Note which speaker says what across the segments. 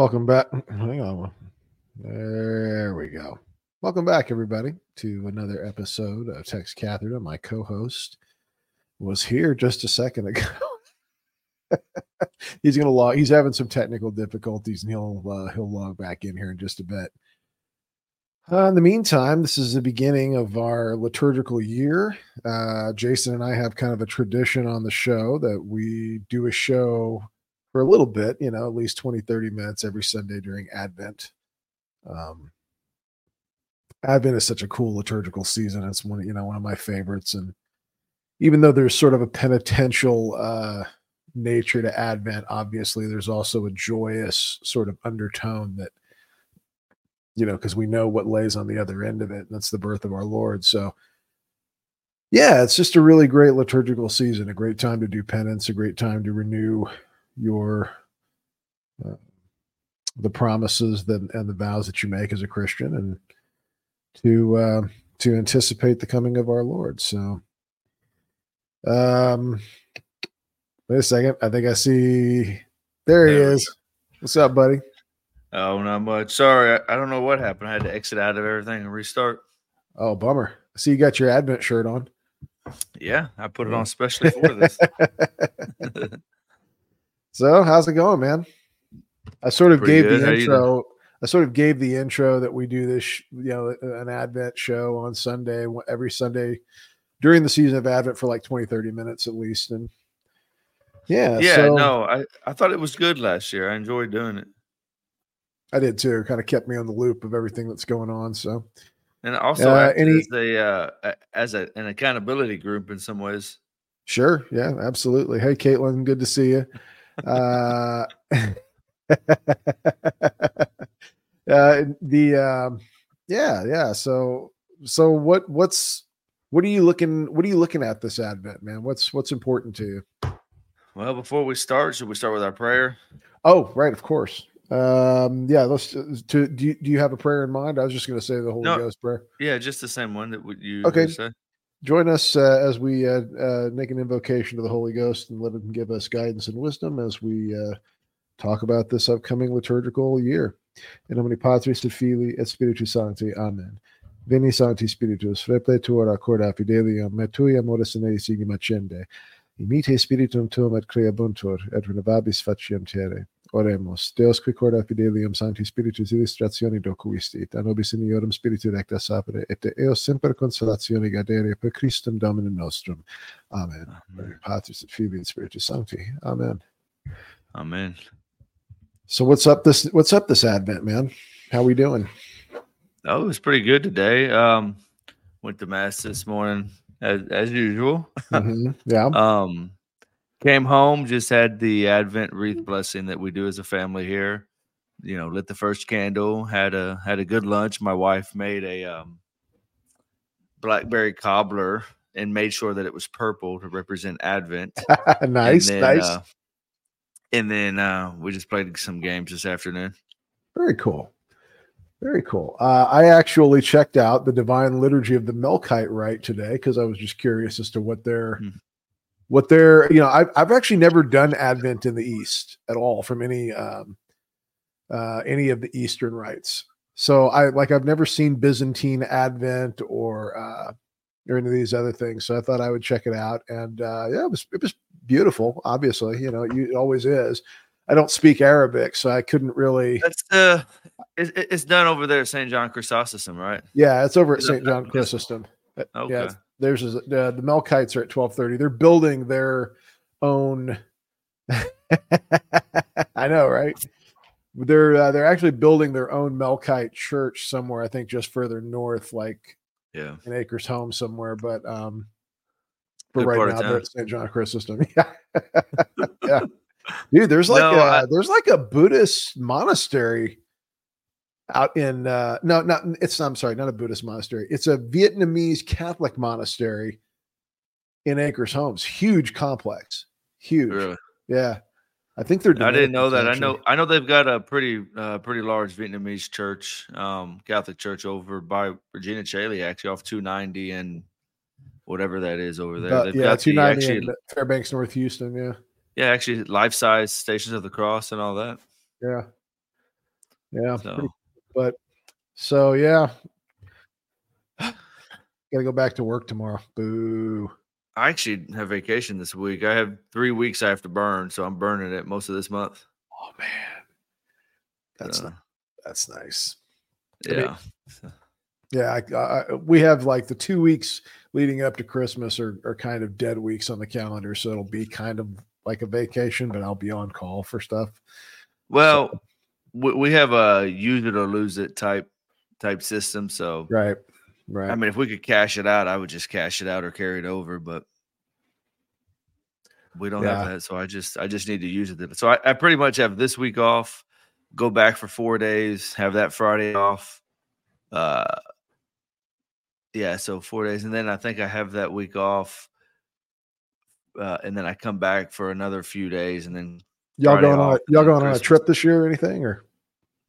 Speaker 1: Welcome back. Hang on. There we go. Welcome back, everybody, to another episode of Tex Cathedra. My co-host was here just a second ago. he's gonna log. He's having some technical difficulties, and he'll uh, he'll log back in here in just a bit. Uh, in the meantime, this is the beginning of our liturgical year. Uh, Jason and I have kind of a tradition on the show that we do a show for a little bit, you know, at least 20, 30 minutes every Sunday during Advent. Um, Advent is such a cool liturgical season. It's one, you know, one of my favorites. And even though there's sort of a penitential uh, nature to Advent, obviously there's also a joyous sort of undertone that, you know, because we know what lays on the other end of it, and that's the birth of our Lord. So, yeah, it's just a really great liturgical season, a great time to do penance, a great time to renew your uh, the promises that and the vows that you make as a Christian, and to uh, to anticipate the coming of our Lord. So, um, wait a second. I think I see. There he is. What's up, buddy?
Speaker 2: Oh, not much. Sorry, I, I don't know what happened. I had to exit out of everything and restart.
Speaker 1: Oh, bummer. I see you got your Advent shirt on.
Speaker 2: Yeah, I put it on especially for this.
Speaker 1: So, how's it going, man? I sort of
Speaker 2: Pretty
Speaker 1: gave
Speaker 2: good.
Speaker 1: the
Speaker 2: How
Speaker 1: intro. I sort of gave the intro that we do this, sh- you know, an Advent show on Sunday, every Sunday during the season of Advent for like 20, 30 minutes at least. And yeah,
Speaker 2: yeah,
Speaker 1: so
Speaker 2: no, I, I thought it was good last year. I enjoyed doing it.
Speaker 1: I did too. Kind of kept me on the loop of everything that's going on. So
Speaker 2: And also
Speaker 1: Uh, any-
Speaker 2: as a uh, as a, an accountability group in some ways.
Speaker 1: sure. Yeah, absolutely. Hey, Caitlin, good to see you. Uh, uh, the, um, yeah, yeah. So, so what, what's, what are you looking, what are you looking at this Advent, man? What's, what's important to you?
Speaker 2: Well, before we start, should we start with our prayer?
Speaker 1: Oh, right, of course. Um, yeah, let's. To do you, do you have a prayer in mind? I was just going to say the Holy
Speaker 2: No.
Speaker 1: Ghost prayer.
Speaker 2: Yeah, just the same one that would you
Speaker 1: Okay.
Speaker 2: say.
Speaker 1: Join us uh, as we uh, uh, make an invocation to the Holy Ghost and let Him give us guidance and wisdom as we uh, talk about this upcoming liturgical year. In nomine Patris et Filii et Spiritus Sancti. Amen. Veni Sancti Spiritus, repletur accorda fidelium, et tui amoris in eis macende. Imite spiritum tuum et creabuntur, et renovabis faciem terre. Oremus. Deus qui corda fidelium Sancti Spiritus illustratione docuisti, et a nobis in iorum spiritu recta sapere, et de eos semper consolatione gadere per Christum Dominum nostrum. Amen.
Speaker 2: Amen.
Speaker 1: Patris et Filii et Spiritus Sancti. Amen.
Speaker 2: Amen.
Speaker 1: So what's up this what's up this Advent, man? How we doing?
Speaker 2: Oh, it was pretty good today. Um, went to mass this morning as as usual.
Speaker 1: Mhm. Yeah.
Speaker 2: Um, came home, just had the Advent wreath blessing that we do as a family here. You know, lit the first candle, had a had a good lunch. My wife made a um, blackberry cobbler and made sure that it was purple to represent Advent.
Speaker 1: nice,
Speaker 2: and then,
Speaker 1: nice.
Speaker 2: Uh, and then uh, we just played some games this afternoon.
Speaker 1: Very cool. Very cool. Uh, I actually checked out the Divine Liturgy of the Melkite Rite today because I was just curious as to what their
Speaker 2: Hmm.
Speaker 1: What they're you know I've I've actually never done Advent in the East at all from any um, uh, any of the Eastern rites. So I like I've never seen Byzantine Advent or uh, or any of these other things. So I thought I would check it out, and uh, yeah, it was it was beautiful. Obviously, you know, you, it always is. I don't speak Arabic, so I couldn't really.
Speaker 2: That's uh, it, it- it's done over there at St. John Chrysostom, right?
Speaker 1: Yeah, it's over at St. John Chrysostom.
Speaker 2: Okay.
Speaker 1: Yeah, it's- there's a, uh, the Melkites are at twelve thirty. They're building their own. I know, right? They're uh, they're actually building their own Melkite church somewhere. I think just further north, like
Speaker 2: Yeah.
Speaker 1: in Acres Home somewhere. But um, but
Speaker 2: Good
Speaker 1: right now they're at St. John Chrysostom. Yeah, yeah, dude. There's like
Speaker 2: No,
Speaker 1: a,
Speaker 2: I-
Speaker 1: there's like a Buddhist monastery out in uh no not it's I'm sorry not a Buddhist monastery it's a Vietnamese Catholic monastery in Acres Homes huge complex huge
Speaker 2: Really.
Speaker 1: yeah I think they're
Speaker 2: I didn't know that. I know. I know they've got a pretty uh, pretty large Vietnamese church, um, Catholic church over by Regina Caeli, actually off 290 and whatever that is over there.
Speaker 1: About-
Speaker 2: they've
Speaker 1: yeah
Speaker 2: got the
Speaker 1: 290
Speaker 2: actually
Speaker 1: Fairbanks North Houston yeah
Speaker 2: yeah, actually life size stations of the cross and all that.
Speaker 1: yeah Yeah. So. But so yeah. Gotta go back to work tomorrow. Boo.
Speaker 2: I actually have vacation this week. I have three weeks I have to burn, so I'm burning it most of this month.
Speaker 1: Oh man, that's not, that's nice.
Speaker 2: Yeah,
Speaker 1: I mean, yeah. I, I, we have like the two weeks leading up to Christmas are, are kind of dead weeks on the calendar, so it'll be kind of like a vacation, but I'll be on call for stuff.
Speaker 2: Well, so, we, we have a use it or lose it type type system, so
Speaker 1: right. Right. I
Speaker 2: mean, if we could cash it out, I would just cash it out or carry it over, but we don't yeah. have that. So I just I just need to use it. So I, I pretty much have this week off, go back for four days, have that Friday off. Uh yeah, so four days. And then I think I have that week off. Uh, and then I come back for another few days and then
Speaker 1: y'all Friday going on y'all going Christmas. on a trip this year or anything or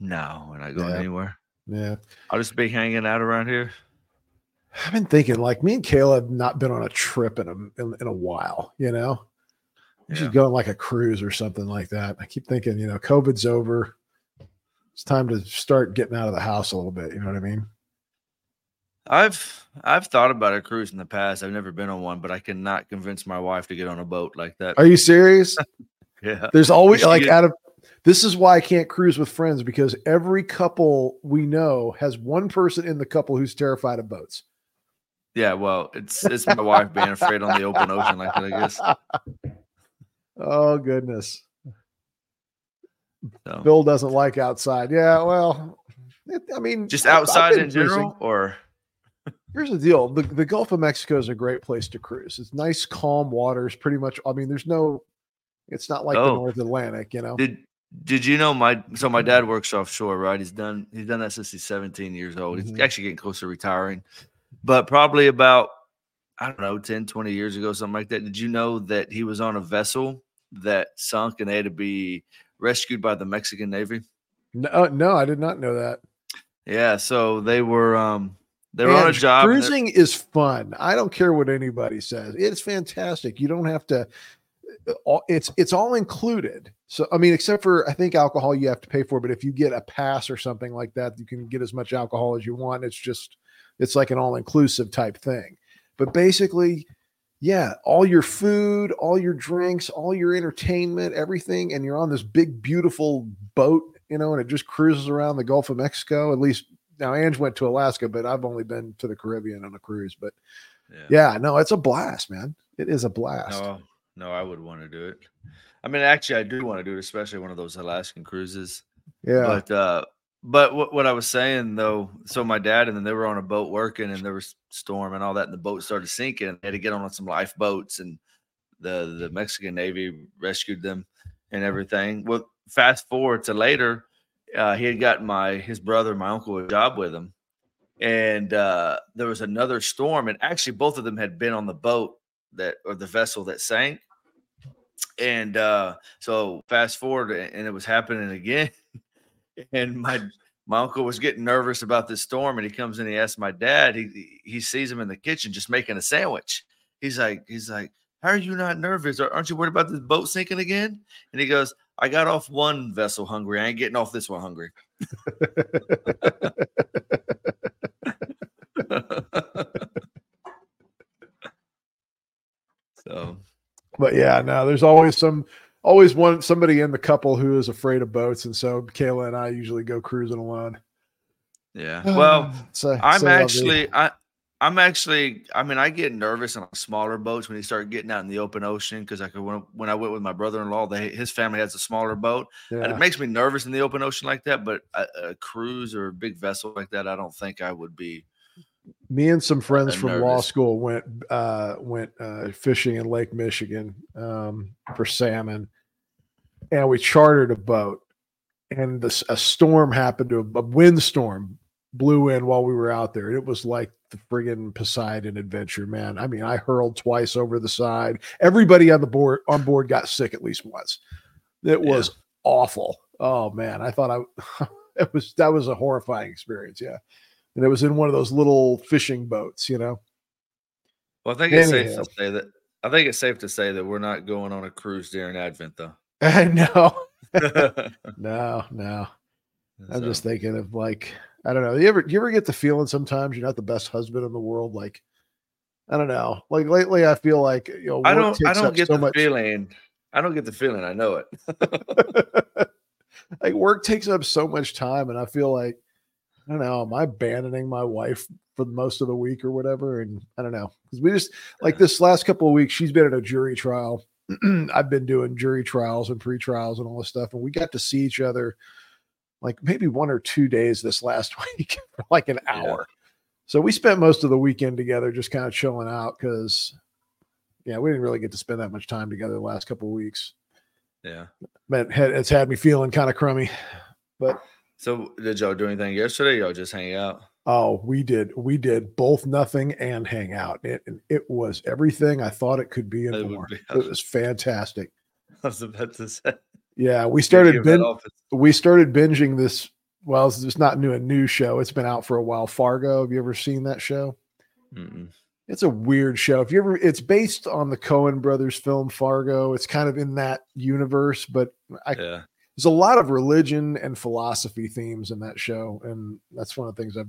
Speaker 2: no, we're not going yeah. anywhere.
Speaker 1: Yeah.
Speaker 2: I'll just be hanging out around here.
Speaker 1: I've been thinking like me and Kayla have not been on a trip in a in, in a while, you know. We yeah. should go on like a cruise or something like that. I keep thinking, you know, COVID's over. It's time to start getting out of the house a little bit. You know what I mean?
Speaker 2: I've I've thought about a cruise in the past. I've never been on one, but I cannot convince my wife to get on a boat like that.
Speaker 1: Are you serious?
Speaker 2: yeah.
Speaker 1: There's always like out of this is why I can't cruise with friends because every couple we know has one person in the couple who's terrified of boats.
Speaker 2: Yeah, well, it's it's my wife being afraid on the open ocean like that, I guess.
Speaker 1: Oh goodness. So. Bill doesn't like outside. Yeah, well, it, I mean,
Speaker 2: just outside in general, or
Speaker 1: here's the deal: the, the Gulf of Mexico is a great place to cruise. It's nice, calm waters. Pretty much, I mean, there's no. It's not like oh. the North Atlantic, you know.
Speaker 2: Did Did you know my so my dad works offshore, right? He's done he's done that since he's 17 years old. Mm-hmm. He's actually getting close to retiring but probably about I don't know 10, 20 years ago, something like that. Did you know that he was on a vessel that sunk and they had to be rescued by the Mexican Navy?
Speaker 1: No, uh, no, I did not know that.
Speaker 2: Yeah, so they were um they were and on a job.
Speaker 1: Cruising is fun. I don't care what anybody says. It's fantastic. You don't have to it's it's all included. So I mean, except for I think alcohol you have to pay for, but if you get a pass or something like that, you can get as much alcohol as you want. It's just it's like an all inclusive type thing. But basically, yeah, all your food, all your drinks, all your entertainment, everything, and you're on this big, beautiful boat, you know, and it just cruises around the Gulf of Mexico. At least now, Ange went to Alaska, but I've only been to the Caribbean on a cruise. But yeah, yeah no, it's a blast, man. It is a blast.
Speaker 2: No, no, I would want to do it. I mean, actually, I do want to do it, especially one of those Alaskan cruises.
Speaker 1: Yeah.
Speaker 2: But uh, but what, what I was saying though, so my dad and then they were on a boat working and there was storm and all that, and the boat started sinking. And they had to get on some lifeboats, and the the Mexican Navy rescued them and everything. Well, fast forward to later, uh, he had gotten my his brother, my uncle, a job with him, and uh, there was another storm, and actually both of them had been on the boat that or the vessel that sank. And uh, so fast forward, and it was happening again. and my my uncle was getting nervous about this storm, and he comes in. He asks my dad. He he sees him in the kitchen just making a sandwich. He's like he's like, "How are you not nervous? Aren't you worried about this boat sinking again?" And he goes, "I got off one vessel hungry. I ain't getting off this one hungry." so,
Speaker 1: but yeah, no, there's always some always one somebody in the couple who is afraid of boats, and so Kayla and I usually go cruising alone.
Speaker 2: Yeah. Well, so, I'm actually I I'm actually I mean I get nervous on smaller boats when you start getting out in the open ocean because I could when, when I went with my brother-in-law, they, his family has a smaller boat, yeah. and it makes me nervous in the open ocean like that. But a, a, cruise or a big vessel like that, I don't think I would be.
Speaker 1: Me and some friends from nervous. law school went uh, went uh, fishing in Lake Michigan um, for salmon, and we chartered a boat. And this, a storm happened to a windstorm blew in while we were out there. It was like the friggin' Poseidon adventure, man. I mean, I hurled twice over the side. Everybody on the board on board got sick at least once. It was yeah. awful. Oh man, I thought I it was that was a horrifying experience. Yeah, and it was in one of those little fishing boats, you know.
Speaker 2: Well, I think it's Anyhow. safe to say that. I think it's safe to say that we're not going on a cruise during Advent, though.
Speaker 1: no, no, no. I'm
Speaker 2: So,
Speaker 1: just thinking of like I don't know. You ever you ever get the feeling sometimes you're not the best husband in the world? Like I don't know. Like lately, I feel like you know
Speaker 2: I don't. I don't get
Speaker 1: so
Speaker 2: the
Speaker 1: much.
Speaker 2: feeling. I don't get the feeling. I know it.
Speaker 1: like work takes up so much time, and I feel like I don't know. Am I abandoning my wife for most of the week or whatever? And I don't know because we just like this last couple of weeks. She's been at a jury trial. I've been doing jury trials and pre-trials and all this stuff, and we got to see each other like maybe one or two days this last week for like an
Speaker 2: Yeah.
Speaker 1: hour. So we spent most of the weekend together, just kind of chilling out because, yeah, we didn't really get to spend that much time together the last couple of weeks.
Speaker 2: Yeah.
Speaker 1: But it's had me feeling kind of crummy. But
Speaker 2: So did y'all do anything yesterday? Y'all just hang out?
Speaker 1: oh, we did we did both nothing and hang out. It it was everything I thought it could be and
Speaker 2: It
Speaker 1: more.
Speaker 2: be-
Speaker 1: It was fantastic.
Speaker 2: I was about to say.
Speaker 1: Yeah, we started bin- we started binging this. Well, it's it's not new a new show. It's been out for a while. Fargo. Have you ever seen that show?
Speaker 2: Mm-mm.
Speaker 1: It's a weird show. If you ever, it's based on the Coen brothers film Fargo. It's kind of in that universe, but I,
Speaker 2: Yeah.
Speaker 1: There's a lot of religion and philosophy themes in that show, and that's one of the things I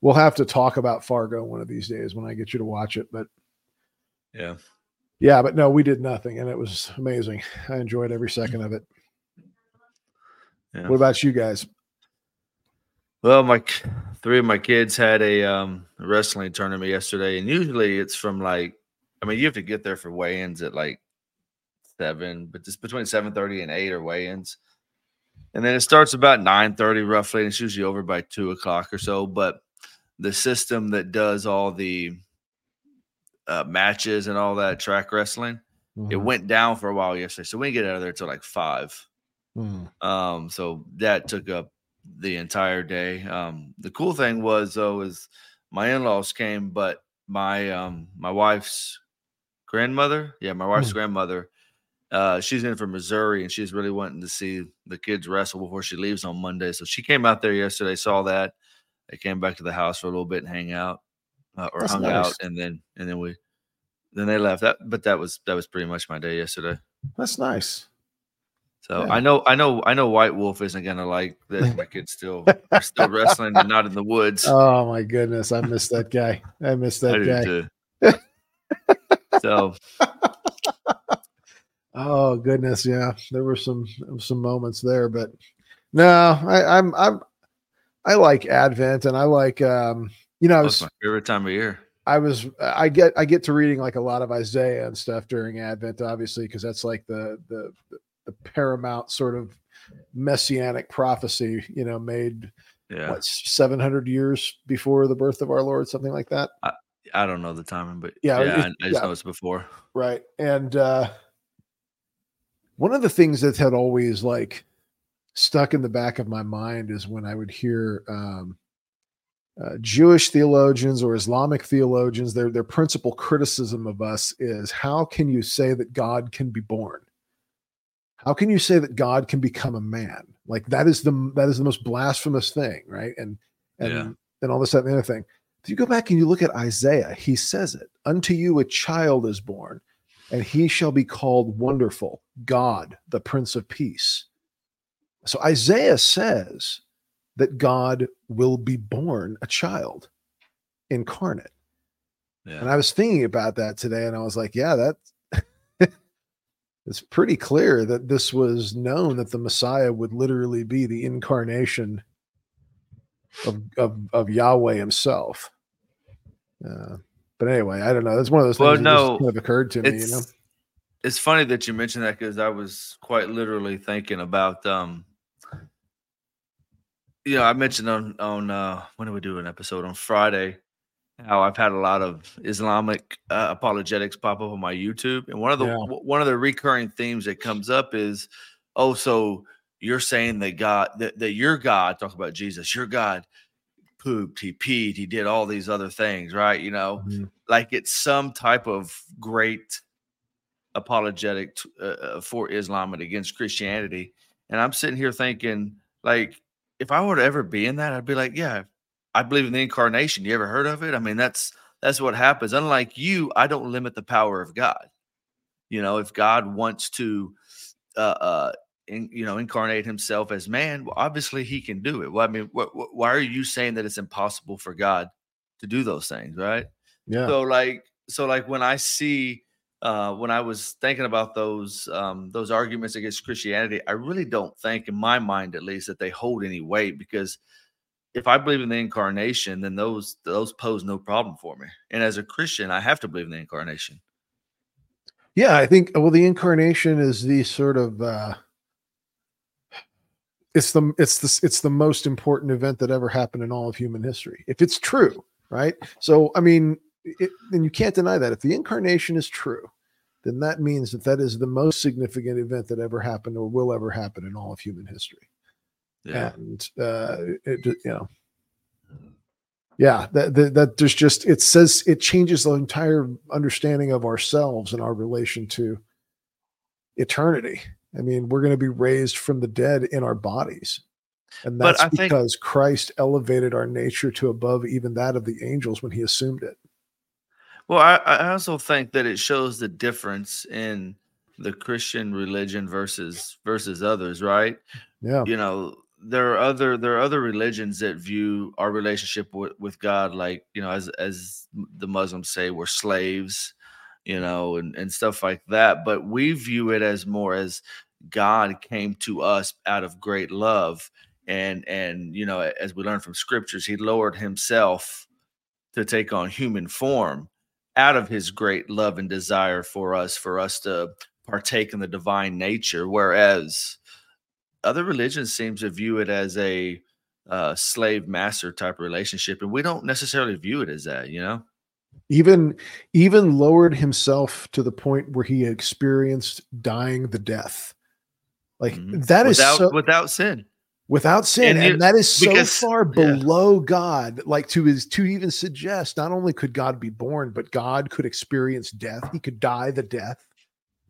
Speaker 1: we'll have to talk about Fargo one of these days when I get you to watch it. But
Speaker 2: Yeah.
Speaker 1: yeah, but no, we did nothing, and it was amazing. I enjoyed every second of it.
Speaker 2: Yeah.
Speaker 1: What about you guys?
Speaker 2: Well, my three of my kids had a um wrestling tournament yesterday, and usually it's from like, I mean, you have to get there for weigh-ins at like seven, but just between seven thirty and eight are weigh-ins, and then it starts about nine thirty roughly, and it's usually over by two o'clock or so. But the system that does all the uh, matches and all that Trackwrestling, it
Speaker 1: Mhm.
Speaker 2: went down for a while yesterday, so we didn't get out of there till like five.
Speaker 1: Mhm.
Speaker 2: Um, so that took up the entire day. Um, the cool thing was though is my in-laws came, but my um my wife's grandmother, yeah, my wife's
Speaker 1: Mm.
Speaker 2: grandmother, uh, she's in from Missouri and she's really wanting to see the kids wrestle before she leaves on Monday. So she came out there yesterday, saw that. They came back to the house for a little bit and hang out, uh, or
Speaker 1: That's
Speaker 2: hung
Speaker 1: nice.
Speaker 2: out, and then and then we then they left. That but that was that was pretty much my day yesterday.
Speaker 1: That's nice.
Speaker 2: So
Speaker 1: Yeah.
Speaker 2: I know, I know, I know. White Wolf isn't gonna like that. My kids still are still wrestling and not in the woods.
Speaker 1: Oh my goodness, I miss that guy. I miss that
Speaker 2: do
Speaker 1: guy.
Speaker 2: so
Speaker 1: Oh goodness, yeah. There were some some moments there, but no, I, I'm I'm I like Advent and I like um you know I was
Speaker 2: my favorite time of year.
Speaker 1: I was I get I get to reading like a lot of Isaiah and stuff during Advent, obviously, because that's like the the the paramount sort of messianic prophecy, you know, made
Speaker 2: Yeah,
Speaker 1: what seven hundred years before the birth of our Lord, something like that.
Speaker 2: I don't know the timing, but
Speaker 1: Yeah,
Speaker 2: yeah,
Speaker 1: it-
Speaker 2: I, I just
Speaker 1: yeah.
Speaker 2: know it's before.
Speaker 1: Right. And uh one of the things that had always like stuck in the back of my mind is when I would hear um uh, Jewish theologians or Islamic theologians, their their principal criticism of us is how can you say that God can be born? How can you say that God can become a man? Like that is the that is the most blasphemous thing, right? And and
Speaker 2: Yeah.
Speaker 1: and all this that and the other thing. If you go back and you look at Isaiah, he says it: "Unto you a child is born, and he shall be called Wonderful, God, the Prince of Peace." So Isaiah says that God will be born a child, incarnate. And I was thinking about that today, and I was like, yeah, that it's pretty clear that this was known that the Messiah would literally be the incarnation of of, of Yahweh himself. Uh, but anyway, I don't know. That's one of those things
Speaker 2: Well,
Speaker 1: that
Speaker 2: no,
Speaker 1: just kind of occurred to me, you know.
Speaker 2: it's it's funny that you mentioned that because I was quite literally thinking about um. You know, I mentioned on on uh when did we do an episode on Friday how I've had a lot of Islamic uh, apologetics pop up on my YouTube, and one of the
Speaker 1: Yeah.
Speaker 2: w- one of the recurring themes that comes up is, oh, so you're saying that God that, that your God talk about Jesus, your God pooped, he peed, he did all these other things, right? You know,
Speaker 1: Mhm.
Speaker 2: like it's some type of great apologetic uh, uh, for Islam and against Christianity, and I'm sitting here thinking, like, if I were to ever be in that, I'd be like, yeah, I believe in the incarnation. You ever heard of it? I mean, that's that's what happens. Unlike you, I don't limit the power of God. You know, if God wants to uh, uh, in, you know, incarnate himself as man, well, obviously he can do it. Well, I mean, what, what, why are you saying that it's impossible for God to do those things, right?
Speaker 1: Yeah.
Speaker 2: So like, so like when I see, uh, when I was thinking about those um, those arguments against Christianity, I really don't think, in my mind at least, that they hold any weight because if I believe in the incarnation, then those those pose no problem for me. And as a Christian, I have to believe in the incarnation.
Speaker 1: Yeah, I think well, the incarnation is the sort of uh it's the it's the it's the most important event that ever happened in all of human history. If it's true, right? So I mean, it, and you can't deny that if the incarnation is true, then that means that that is the most significant event that ever happened or will ever happen in all of human history.
Speaker 2: Yeah.
Speaker 1: And uh, it, you know, yeah, that, that that there's just it says it changes the entire understanding of ourselves and our relation to eternity. I mean, we're going to be raised from the dead in our bodies. And that's
Speaker 2: I think-
Speaker 1: because Christ elevated our nature to above even that of the angels when he assumed it.
Speaker 2: Well, I, I also think that it shows the difference in the Christian religion versus versus others, right?
Speaker 1: Yeah.
Speaker 2: You know, there are other there are other religions that view our relationship with, with God like, you know, as as the Muslims say, we're slaves, you know, and, and stuff like that. But we view it as more as God came to us out of great love. And and you know, as we learn from scriptures, he lowered himself to take on human form out of his great love and desire for us for us to partake in the divine nature whereas other religions seem to view it as a uh, slave master type relationship and we don't necessarily view it as that you know
Speaker 1: Even even lowered himself to the point where he experienced dying the death. Like
Speaker 2: Mhm.
Speaker 1: that is
Speaker 2: without
Speaker 1: so
Speaker 2: without sin
Speaker 1: without sin
Speaker 2: And
Speaker 1: and, that is so
Speaker 2: because-
Speaker 1: far
Speaker 2: yeah.
Speaker 1: below god like to his to even suggest not only could god be born but god could experience death he could die the death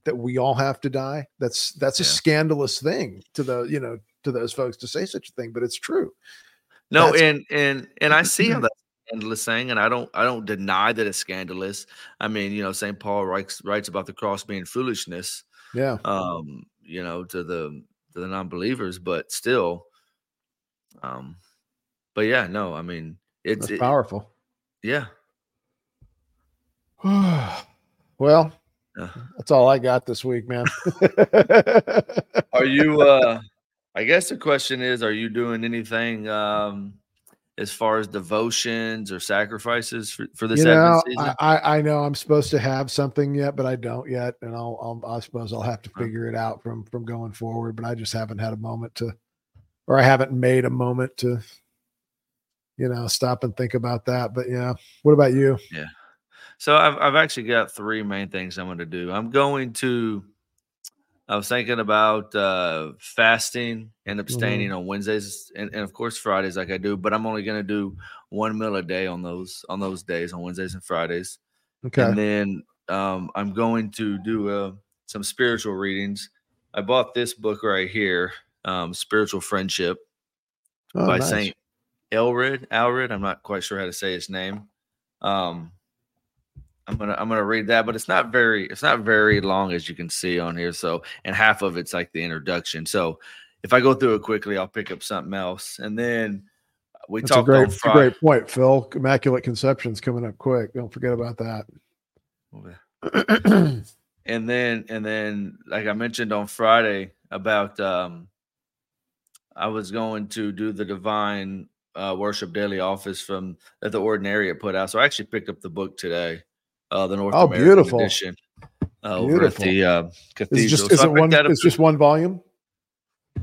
Speaker 1: that we all have to die that's that's a scandalous thing to the you know to those folks to say such a thing but it's true
Speaker 2: no
Speaker 1: That's-
Speaker 2: and and and i see how that's scandalous thing and i don't i don't deny that it's scandalous. I mean you know st paul writes writes about the cross being foolishness
Speaker 1: yeah.
Speaker 2: um you know to the to the non-believers but still um but yeah no i mean it's it,
Speaker 1: powerful.
Speaker 2: yeah.
Speaker 1: Well
Speaker 2: Yeah.
Speaker 1: that's all i got this week man.
Speaker 2: Are you uh i guess the question is are you doing anything um as far as devotions or sacrifices for, for this
Speaker 1: you know,
Speaker 2: season?
Speaker 1: I, I I know I'm supposed to have something yet, but I don't yet, and I'll, I'll I suppose I'll have to figure it out from from going forward. But I just haven't had a moment to, or I haven't made a moment to, you know, stop and think about that. But yeah, what about you? Yeah.
Speaker 2: So I've I've actually got three main things I'm going to do. I'm going to. I was thinking about uh, fasting and abstaining
Speaker 1: Mm-hmm.
Speaker 2: on Wednesdays and, and of course Fridays, like I do. But I'm only going to do one meal a day on those on those days on Wednesdays and Fridays.
Speaker 1: Okay,
Speaker 2: And then um, I'm going to do uh, some spiritual readings. I bought this book right here, um, Spiritual Friendship
Speaker 1: oh,
Speaker 2: by
Speaker 1: nice.
Speaker 2: Saint Aelred. Alred. I'm not quite sure how to say his name. Um, I'm gonna I'm gonna read that, but it's not very it's not very long as you can see on here. So and half of it's like the introduction. So if I go through it quickly, I'll pick up something else. And then we
Speaker 1: That's a great, a great point, Phil. Immaculate Conception's coming up quick. Don't forget about that.
Speaker 2: and then and then like i mentioned on friday about um i was going to do the divine uh worship daily office from that the ordinariate put out so i actually picked up the book today uh the north
Speaker 1: Oh,
Speaker 2: american
Speaker 1: beautiful.
Speaker 2: edition uh, over at
Speaker 1: Beautiful.
Speaker 2: the uh
Speaker 1: Is it
Speaker 2: cathedral
Speaker 1: just
Speaker 2: So
Speaker 1: is it one? It's just one volume.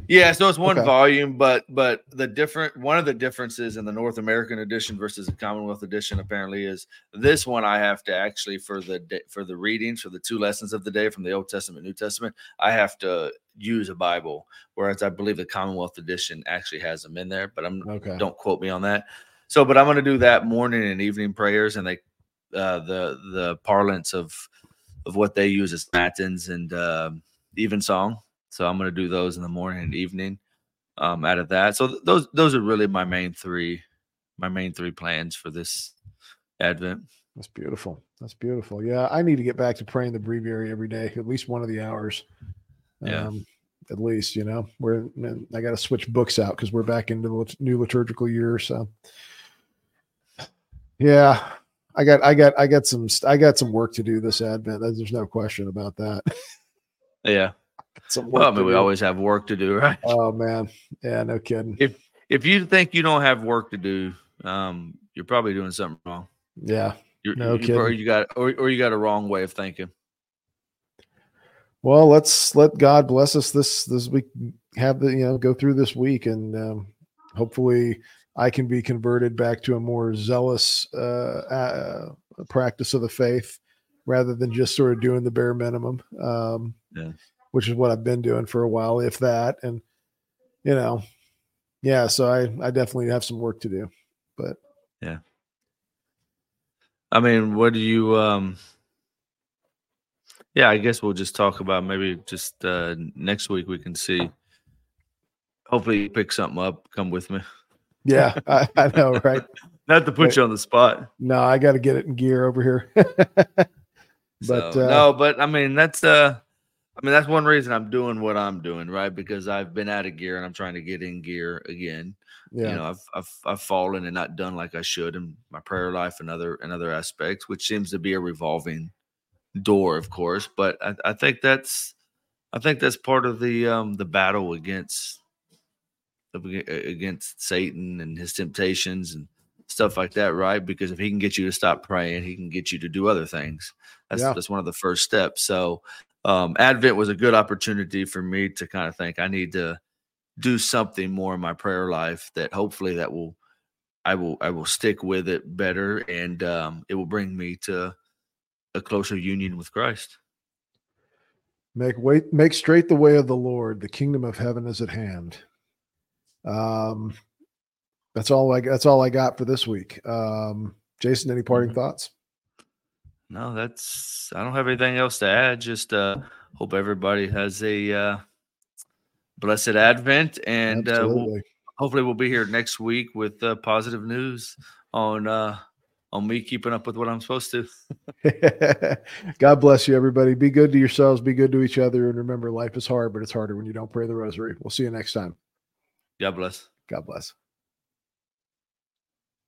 Speaker 2: yeah, so it's one
Speaker 1: Okay.
Speaker 2: volume, but but the different one of the differences in the North American edition versus the Commonwealth edition apparently is this one I have to actually for the da- for the readings for the two lessons of the day from the Old Testament New Testament I have to use a Bible, whereas I believe the Commonwealth edition actually has them in there, but I'm
Speaker 1: Okay.
Speaker 2: don't quote me on that. So, but I'm going to do that morning and evening prayers, and they uh, the the parlance of of what they use as matins and um evensong. So I'm going to do those in the morning and evening. Um, out of that, so th- those those are really my main three, my main three plans for this Advent.
Speaker 1: That's beautiful. That's beautiful. Yeah, I need to get back to praying the breviary every day, at least one of the hours.
Speaker 2: Yeah.
Speaker 1: Um, at least you know we're I got to switch books out because we're back into the new liturgical year. So yeah, I got I got I got some I got some work to do this Advent. There's no question about that.
Speaker 2: Yeah. well, I mean, we do. always have work to do, right?
Speaker 1: Oh man, yeah, no kidding.
Speaker 2: If if you think you don't have work to do, um, you're probably doing something wrong.
Speaker 1: Yeah,
Speaker 2: you're, no you, kidding. Or you got or, or you got a wrong way of thinking.
Speaker 1: Well, let's let God bless us this this week. Have the you know go through this week and um, hopefully I can be converted back to a more zealous uh, uh, practice of the faith rather than just sort of doing the bare minimum, um, yeah. which is what I've been doing for a while, if that. And, you know, yeah, so I, I definitely have some work to do, but
Speaker 2: yeah. I mean, what do you, um, yeah, I guess we'll just talk about maybe just uh, next week we can see. Hopefully, you pick something up. Come with me.
Speaker 1: Yeah, I, I know, right?
Speaker 2: Not to put but, you on the spot.
Speaker 1: No, I got to get it in gear over here. but
Speaker 2: so, uh, no, but I mean that's uh, I mean that's one reason I'm doing what I'm doing, right? Because I've been out of gear and I'm trying to get in gear again. Yeah. You know, I've I've I've fallen and not done like I should in my prayer life and other and other aspects, which seems to be a revolving door, of course. But I, I think that's I think that's part of the um the battle against against Satan and his temptations and stuff like that, right? Because if he can get you to stop praying, he can get you to do other things. That's yeah. that's one of the first steps. So um, Advent was a good opportunity for me to kind of think I need to do something more in my prayer life that hopefully that will I will I will stick with it better and um, it will bring me to a closer union with Christ.
Speaker 1: Make wait make straight the way of the Lord. The kingdom of heaven is at hand. Um, that's all I that's all I got for this week. Um, Jason, any parting mm-hmm. thoughts?
Speaker 2: No, that's I don't have anything else to add. Just uh hope everybody has a uh blessed Advent and uh we'll, hopefully we'll be here next week with uh, positive news on uh on me keeping up with what I'm supposed to.
Speaker 1: God bless you, everybody. Be good to yourselves, be good to each other, and remember life is hard, but it's harder when you don't pray the rosary. We'll see you next time.
Speaker 2: God bless.
Speaker 1: God bless.